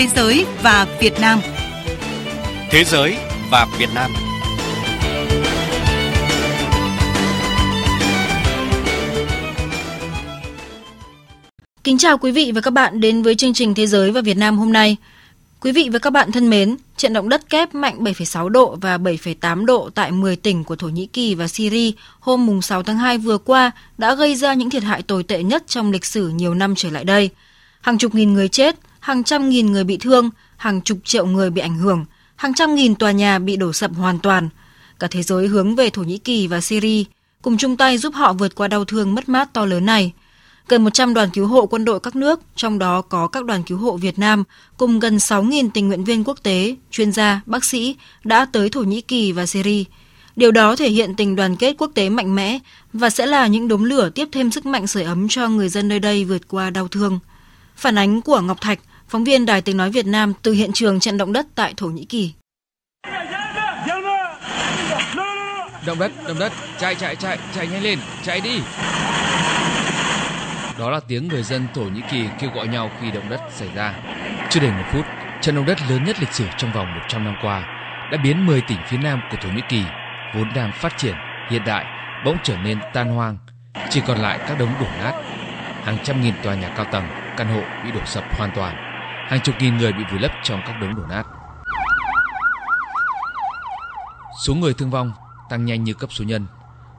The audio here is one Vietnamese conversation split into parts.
thế giới và Việt Nam. Thế giới và Việt Nam. Kính chào quý vị và các bạn đến với chương trình Thế giới và Việt Nam hôm nay. Quý vị và các bạn thân mến, trận động đất kép mạnh 7,6 độ và 7,8 độ tại 10 tỉnh của Thổ Nhĩ Kỳ và Syria hôm 6 tháng 2 vừa qua đã gây ra những thiệt hại tồi tệ nhất trong lịch sử nhiều năm trở lại đây. Hàng chục nghìn người chết, hàng trăm nghìn người bị thương, hàng chục triệu người bị ảnh hưởng, hàng trăm nghìn tòa nhà bị đổ sập hoàn toàn. Cả thế giới hướng về Thổ Nhĩ Kỳ và Syria, cùng chung tay giúp họ vượt qua đau thương mất mát to lớn này. Gần 100 đoàn cứu hộ quân đội các nước, trong đó có các đoàn cứu hộ Việt Nam, cùng gần 6.000 tình nguyện viên quốc tế, chuyên gia, bác sĩ đã tới Thổ Nhĩ Kỳ và Syria. Điều đó thể hiện tình đoàn kết quốc tế mạnh mẽ và sẽ là những đốm lửa tiếp thêm sức mạnh sưởi ấm cho người dân nơi đây vượt qua đau thương. Phản ánh của Ngọc Thạch, phóng viên Đài Tiếng Nói Việt Nam từ hiện trường trận động đất tại Thổ Nhĩ Kỳ. Động đất, động đất, chạy chạy chạy, chạy nhanh lên, chạy đi. Đó là tiếng người dân Thổ Nhĩ Kỳ kêu gọi nhau khi động đất xảy ra. Chưa đầy một phút, trận động đất lớn nhất lịch sử trong vòng 100 năm qua đã biến 10 tỉnh phía nam của Thổ Nhĩ Kỳ vốn đang phát triển hiện đại bỗng trở nên tan hoang, chỉ còn lại các đống đổ nát. Hàng trăm nghìn tòa nhà cao tầng, căn hộ bị đổ sập hoàn toàn, hàng chục nghìn người bị vùi lấp trong các đống đổ nát. Số người thương vong tăng nhanh như cấp số nhân.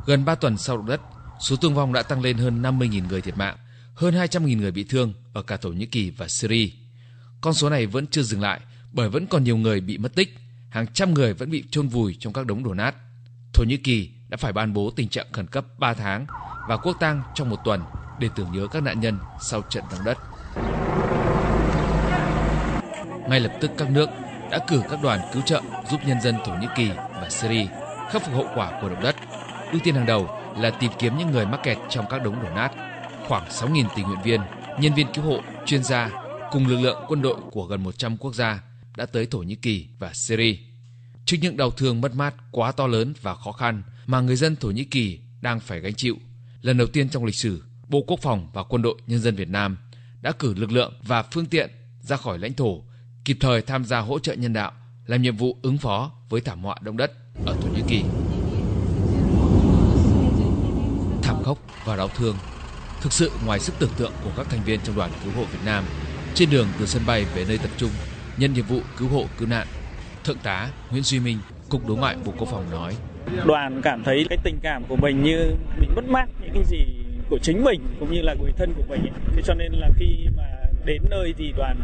Gần 3 tuần sau động đất, số thương vong đã tăng lên hơn 50.000 người thiệt mạng, hơn 200.000 người bị thương ở cả Thổ Nhĩ Kỳ và Syria. Con số này vẫn chưa dừng lại bởi vẫn còn nhiều người bị mất tích, hàng trăm người vẫn bị chôn vùi trong các đống đổ nát. Thổ Nhĩ Kỳ đã phải ban bố tình trạng khẩn cấp 3 tháng và quốc tang trong một tuần để tưởng nhớ các nạn nhân sau trận động đất. Ngay lập tức các nước đã cử các đoàn cứu trợ giúp nhân dân Thổ Nhĩ Kỳ và Syria khắc phục hậu quả của động đất. Ưu tiên hàng đầu là tìm kiếm những người mắc kẹt trong các đống đổ nát. Khoảng 6.000 tình nguyện viên, nhân viên cứu hộ, chuyên gia cùng lực lượng quân đội của gần 100 quốc gia đã tới Thổ Nhĩ Kỳ và Syria. Trước những đau thương mất mát quá to lớn và khó khăn mà người dân Thổ Nhĩ Kỳ đang phải gánh chịu, lần đầu tiên trong lịch sử, Bộ Quốc phòng và Quân đội Nhân dân Việt Nam đã cử lực lượng và phương tiện ra khỏi lãnh thổ, kịp thời tham gia hỗ trợ nhân đạo, làm nhiệm vụ ứng phó với thảm họa động đất ở Thổ Nhĩ Kỳ. Thảm khốc và đau thương thực sự ngoài sức tưởng tượng của các thành viên trong đoàn cứu hộ Việt Nam trên đường từ sân bay về nơi tập trung nhân nhiệm vụ cứu hộ cứu nạn. Thượng tá Nguyễn Duy Minh, Cục Đối ngoại Bộ Quốc phòng nói: Đoàn cảm thấy cái tình cảm của mình như bị mất mát những cái gì của chính mình cũng như là người thân của mình. Thế cho nên là khi mà đến nơi thì đoàn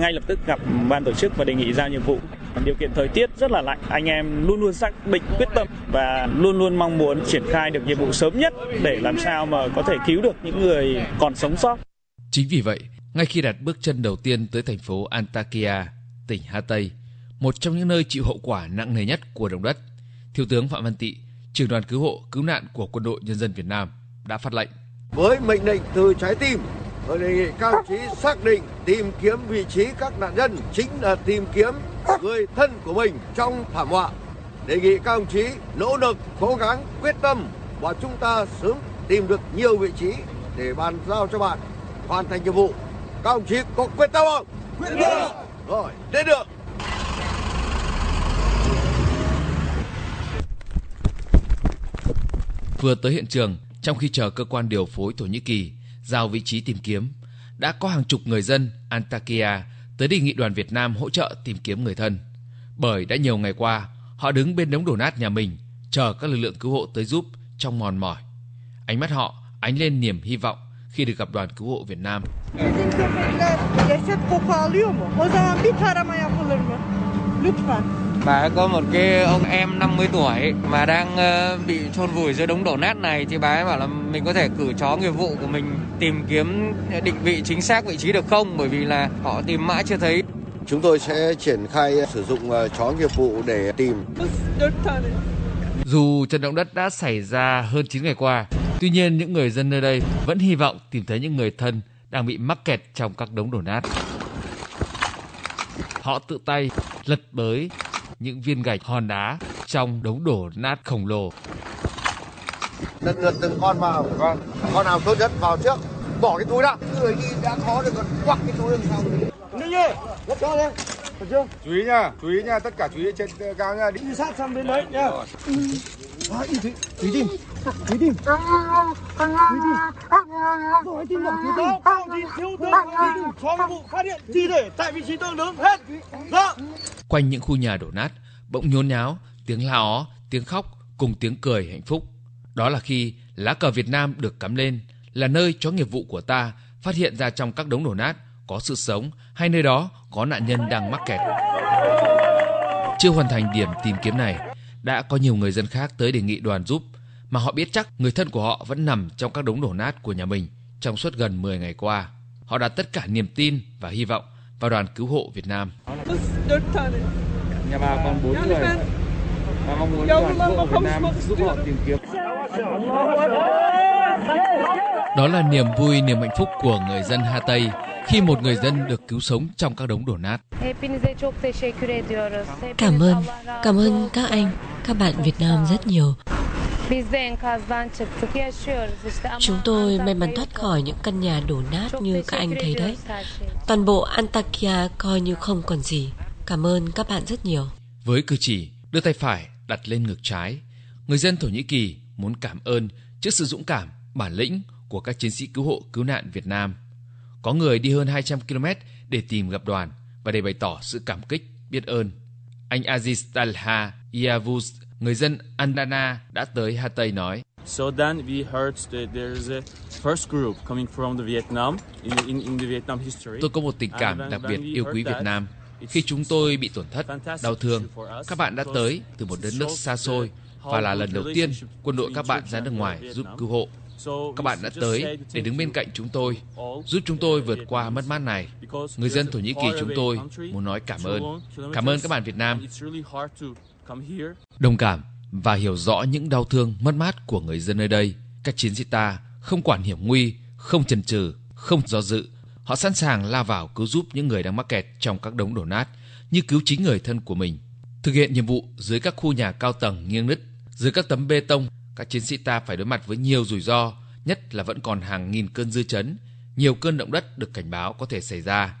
ngay lập tức gặp ban tổ chức và đề nghị giao nhiệm vụ. Điều kiện thời tiết rất là lạnh, anh em luôn luôn xác định quyết tâm và luôn luôn mong muốn triển khai được nhiệm vụ sớm nhất để làm sao mà có thể cứu được những người còn sống sót. Chính vì vậy, ngay khi đặt bước chân đầu tiên tới thành phố Antakya, tỉnh Hà Tây, một trong những nơi chịu hậu quả nặng nề nhất của động đất, Thiếu tướng Phạm Văn Tị, trưởng đoàn cứu hộ cứu nạn của Quân đội Nhân dân Việt Nam đã phát lệnh. Với mệnh lệnh từ trái tim, tôi đề nghị các đồng chí xác định tìm kiếm vị trí các nạn nhân chính là tìm kiếm người thân của mình trong thảm họa. Đề nghị các đồng chí nỗ lực, cố gắng, quyết tâm và chúng ta sớm tìm được nhiều vị trí để bàn giao cho bạn hoàn thành nhiệm vụ. Các đồng chí có quyết tâm không? Quyết tâm. Rồi, đến được. Vừa tới hiện trường, trong khi chờ cơ quan điều phối Thổ Nhĩ Kỳ giao vị trí tìm kiếm, đã có hàng chục người dân Antakya tới đề nghị đoàn Việt Nam hỗ trợ tìm kiếm người thân. Bởi đã nhiều ngày qua, họ đứng bên đống đổ nát nhà mình, chờ các lực lượng cứu hộ tới giúp trong mòn mỏi. Ánh mắt họ ánh lên niềm hy vọng khi được gặp đoàn cứu hộ Việt Nam. Bizim köpekler ceset koku alıyor mu? O zaman bir tarama yapılır mı? Lütfen. Bà có một cái ông em 50 tuổi mà đang ờ, bị chôn vùi dưới đống đổ nát này thì bà ấy bảo là mình có thể cử chó nghiệp vụ của mình tìm kiếm định vị chính xác vị trí được không bởi vì là họ tìm mãi chưa thấy. Chúng tôi sẽ triển khai sử dụng ờ, chó nghiệp vụ để tìm. Dù trận động đất đã xảy ra hơn 9 ngày qua, tuy nhiên những người dân nơi đây vẫn hy vọng tìm thấy những người thân đang bị mắc kẹt trong các đống đổ nát. Họ tự tay lật bới những viên gạch hòn đá trong đống đổ nát khổng lồ. Lần lượt từng con vào. Con. Con nào tốt nhất vào trước. Bỏ cái túi ra. Người đi đã khó rồi còn quăng cái túi đằng sau. Ninh ơi, lắp cho. Được chưa? chú ý nha chú ý nha tất cả chú ý trên cao nha Đi sát sang bên đấy nha. À, đi Thúy, Thúy tìm. Thúy tìm. Thúy thiếu thiếu tướng, cho vụ phát hiện thi thể tại vị trí tương ứng hết. Dạ. Quanh những khu nhà đổ nát, bỗng nhốn nháo, tiếng la ó, tiếng khóc cùng tiếng cười hạnh phúc. Đó là khi lá cờ Việt Nam được cắm lên, là nơi cho nghiệp vụ của ta phát hiện ra trong các đống đổ nát có sự sống hay nơi đó có nạn nhân đang mắc kẹt. Chưa hoàn thành điểm tìm kiếm này, đã có nhiều người dân khác tới đề nghị đoàn giúp mà họ biết chắc người thân của họ vẫn nằm trong các đống đổ nát của nhà mình trong suốt gần 10 ngày qua. Họ đặt tất cả niềm tin và hy vọng vào đoàn cứu hộ Việt Nam. Nhà bà còn bốn người. Và mong muốn đoàn cứu hộ Việt Nam giúp họ tìm kiếm. Đó là niềm vui, niềm hạnh phúc của người dân Hà Tây khi một người dân được cứu sống trong các đống đổ nát. Cảm ơn, cảm ơn các anh, các bạn Việt Nam rất nhiều. Chúng tôi may mắn thoát khỏi những căn nhà đổ nát như các anh thấy đấy. Toàn bộ Antakya coi như không còn gì. Cảm ơn các bạn rất nhiều. Với cử chỉ đưa tay phải đặt lên ngực trái, người dân Thổ Nhĩ Kỳ muốn cảm ơn trước sự dũng cảm, bản lĩnh của các chiến sĩ cứu hộ cứu nạn Việt Nam. Có người đi hơn 200 km để tìm gặp đoàn và để bày tỏ sự cảm kích, biết ơn. Anh Aziz Talha Iavuz, người dân Andana đã tới Hatay nói. So then we heard that there's a first group coming from the Vietnam in, in, in the Vietnam history. Tôi có một tình cảm đặc biệt yêu quý Việt Nam. Khi chúng tôi bị tổn thất, đau thương, các bạn đã tới từ một đất nước xa xôi và là lần đầu tiên quân đội các bạn ra nước ngoài giúp cứu hộ. Các bạn đã tới để đứng bên cạnh chúng tôi, giúp chúng tôi vượt qua mất mát này. Người dân Thổ Nhĩ Kỳ chúng tôi muốn nói cảm ơn. Cảm ơn các bạn Việt Nam. Đồng cảm và hiểu rõ những đau thương, mất mát của người dân nơi đây. Các chiến sĩ ta không quản hiểm nguy, không chần chừ, không do dự. Họ sẵn sàng lao vào cứu giúp những người đang mắc kẹt trong các đống đổ nát, như cứu chính người thân của mình. Thực hiện nhiệm vụ dưới các khu nhà cao tầng nghiêng nứt, dưới các tấm bê tông, các chiến sĩ ta phải đối mặt với nhiều rủi ro, nhất là vẫn còn hàng nghìn cơn dư chấn, nhiều cơn động đất được cảnh báo có thể xảy ra.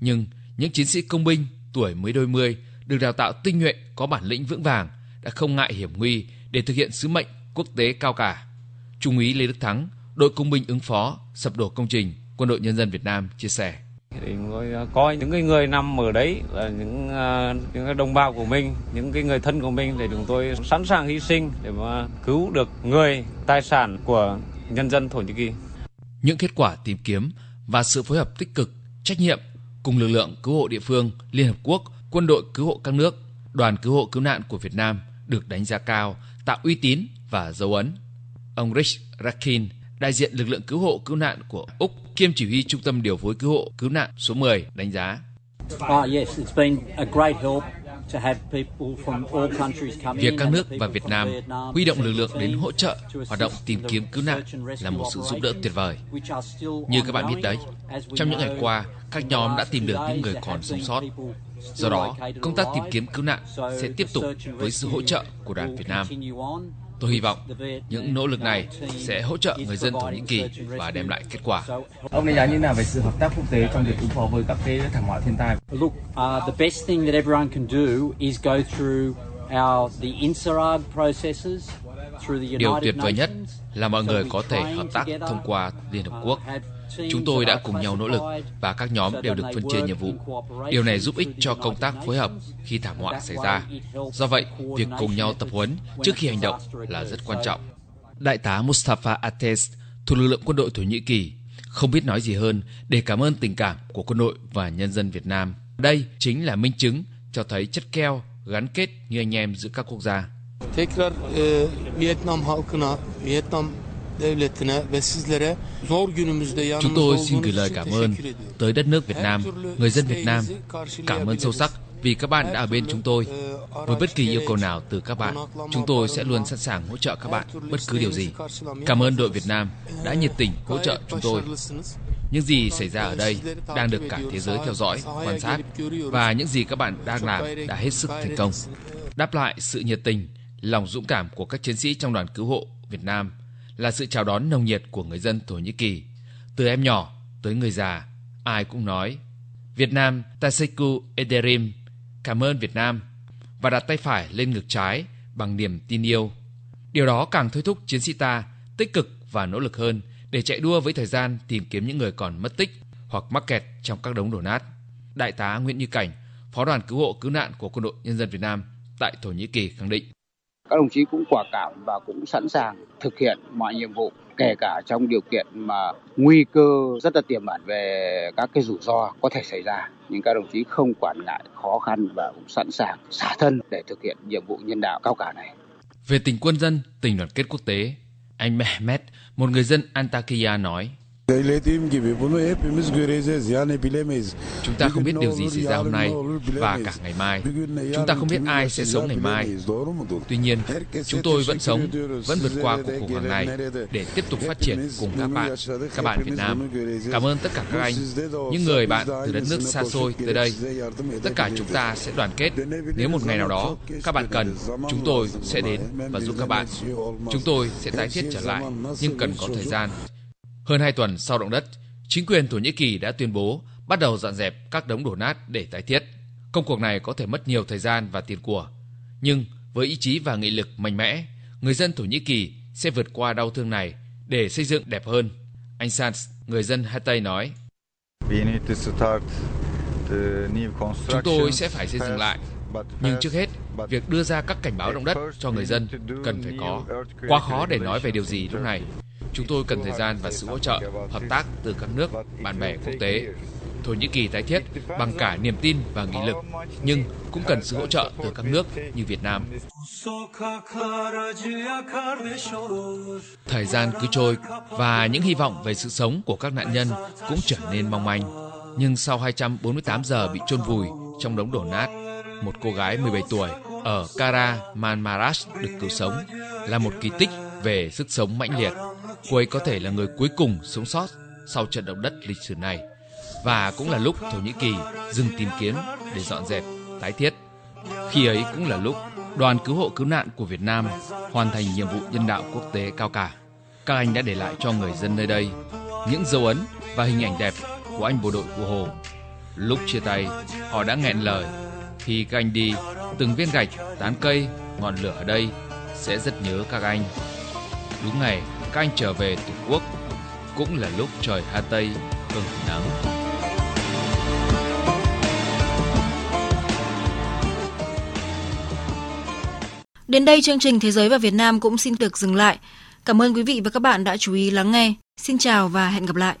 Nhưng những chiến sĩ công binh tuổi mới đôi mươi được đào tạo tinh nhuệ có bản lĩnh vững vàng đã không ngại hiểm nguy để thực hiện sứ mệnh quốc tế cao cả. Trung úy Lê Đức Thắng, đội công binh ứng phó sập đổ công trình, Quân đội Nhân dân Việt Nam chia sẻ. Thì tôi coi những cái người nằm ở đấy là những uh, những cái đồng bào của mình, những cái người thân của mình để chúng tôi sẵn sàng hy sinh để mà cứu được người, tài sản của nhân dân Thổ Nhĩ Kỳ. Những kết quả tìm kiếm và sự phối hợp tích cực, trách nhiệm cùng lực lượng cứu hộ địa phương, Liên Hợp Quốc, quân đội cứu hộ các nước, đoàn cứu hộ cứu nạn của Việt Nam được đánh giá cao, tạo uy tín và dấu ấn. Ông Rich Rakin, đại diện lực lượng cứu hộ cứu nạn của Úc, kiêm chỉ huy trung tâm điều phối cứu hộ cứu nạn số 10 đánh giá. Việc các nước và Việt Nam huy động lực lượng đến hỗ trợ hoạt động tìm kiếm cứu nạn là một sự giúp đỡ tuyệt vời. Như các bạn biết đấy, trong những ngày qua, các nhóm đã tìm được những người còn sống sót. Do đó, công tác tìm kiếm cứu nạn sẽ tiếp tục với sự hỗ trợ của đoàn Việt Nam. Tôi hy vọng những nỗ lực này sẽ hỗ trợ người dân Thổ Nhĩ Kỳ và đem lại kết quả. Ông đánh giá như nào về sự hợp tác quốc tế trong việc ứng phó với các cái thảm họa thiên tai? Look, uh, the best thing that everyone can do is go through our the INSARAG processes Điều tuyệt vời nhất là mọi người có thể hợp tác thông qua Liên Hợp Quốc. Chúng tôi đã cùng nhau nỗ lực và các nhóm đều được phân chia nhiệm vụ. Điều này giúp ích cho công tác phối hợp khi thảm họa xảy ra. Do vậy, việc cùng nhau tập huấn trước khi hành động là rất quan trọng. Đại tá Mustafa Ates thuộc lực lượng quân đội Thổ Nhĩ Kỳ không biết nói gì hơn để cảm ơn tình cảm của quân đội và nhân dân Việt Nam. Đây chính là minh chứng cho thấy chất keo gắn kết như anh em giữa các quốc gia. Tekrar e, Vietnam halkına, Vietnam devletine ve sizlere zor günümüzde yanımızda Chúng tôi xin gửi lời cảm ơn tới đất nước Việt Nam, người dân Việt Nam. Cảm ơn sâu sắc vì các bạn đã ở bên chúng tôi. Với bất kỳ yêu cầu nào từ các bạn, chúng tôi sẽ luôn sẵn sàng hỗ trợ các bạn bất cứ điều gì. Cảm ơn đội Việt Nam đã nhiệt tình hỗ trợ chúng tôi. Những gì xảy ra ở đây đang được cả thế giới theo dõi, quan sát và những gì các bạn đang làm đã hết sức thành công. Đáp lại sự nhiệt tình, lòng dũng cảm của các chiến sĩ trong đoàn cứu hộ Việt Nam là sự chào đón nồng nhiệt của người dân Thổ Nhĩ Kỳ. Từ em nhỏ tới người già, ai cũng nói Việt Nam Taseku Ederim cảm ơn Việt Nam và đặt tay phải lên ngực trái bằng niềm tin yêu. Điều đó càng thôi thúc chiến sĩ ta tích cực và nỗ lực hơn để chạy đua với thời gian tìm kiếm những người còn mất tích hoặc mắc kẹt trong các đống đổ nát. Đại tá Nguyễn Như Cảnh, Phó đoàn cứu hộ cứu nạn của Quân đội Nhân dân Việt Nam tại Thổ Nhĩ Kỳ khẳng định. Các đồng chí cũng quả cảm và cũng sẵn sàng thực hiện mọi nhiệm vụ kể cả trong điều kiện mà nguy cơ rất là tiềm ẩn về các cái rủi ro có thể xảy ra nhưng các đồng chí không quản ngại khó khăn và cũng sẵn sàng xả thân để thực hiện nhiệm vụ nhân đạo cao cả này. Về tình quân dân, tình đoàn kết quốc tế, anh Mehmet, một người dân Antakya nói. Chúng ta không biết điều gì xảy ra hôm nay và cả ngày mai. Chúng ta không biết ai sẽ sống ngày mai. Tuy nhiên, chúng tôi vẫn sống, vẫn vượt qua cuộc khủng hoảng này để tiếp tục phát triển cùng các bạn, các bạn Việt Nam. Cảm ơn tất cả các anh, những người bạn từ đất nước xa xôi tới đây. Tất cả chúng ta sẽ đoàn kết. Nếu một ngày nào đó các bạn cần, chúng tôi sẽ đến và giúp các bạn. Chúng tôi sẽ tái thiết trở lại, nhưng cần có thời gian hơn hai tuần sau động đất, chính quyền Thổ Nhĩ Kỳ đã tuyên bố bắt đầu dọn dẹp các đống đổ nát để tái thiết. Công cuộc này có thể mất nhiều thời gian và tiền của, nhưng với ý chí và nghị lực mạnh mẽ, người dân Thổ Nhĩ Kỳ sẽ vượt qua đau thương này để xây dựng đẹp hơn. Anh Sans, người dân Hatay nói. Chúng tôi sẽ phải xây dựng lại, nhưng trước hết, việc đưa ra các cảnh báo động đất cho người dân cần phải có. Quá khó để nói về điều gì lúc này. Chúng tôi cần thời gian và sự hỗ trợ, hợp tác từ các nước, bạn bè quốc tế. Thổ Nhĩ Kỳ tái thiết bằng cả niềm tin và nghị lực, nhưng cũng cần sự hỗ trợ từ các nước như Việt Nam. Thời gian cứ trôi và những hy vọng về sự sống của các nạn nhân cũng trở nên mong manh. Nhưng sau 248 giờ bị chôn vùi trong đống đổ nát, một cô gái 17 tuổi ở Kara Manmaras được cứu sống là một kỳ tích về sức sống mãnh liệt. Cô ấy có thể là người cuối cùng sống sót sau trận động đất lịch sử này và cũng là lúc Thổ Nhĩ Kỳ dừng tìm kiếm để dọn dẹp, tái thiết. Khi ấy cũng là lúc đoàn cứu hộ cứu nạn của Việt Nam hoàn thành nhiệm vụ nhân đạo quốc tế cao cả. Các anh đã để lại cho người dân nơi đây những dấu ấn và hình ảnh đẹp của anh bộ đội của Hồ. Lúc chia tay, họ đã nghẹn lời. Khi các anh đi, từng viên gạch, tán cây, ngọn lửa ở đây sẽ rất nhớ các anh. Đúng ngày các anh trở về Tổ quốc, cũng là lúc trời Hà Tây hừng nắng. Đến đây chương trình Thế giới và Việt Nam cũng xin được dừng lại. Cảm ơn quý vị và các bạn đã chú ý lắng nghe. Xin chào và hẹn gặp lại.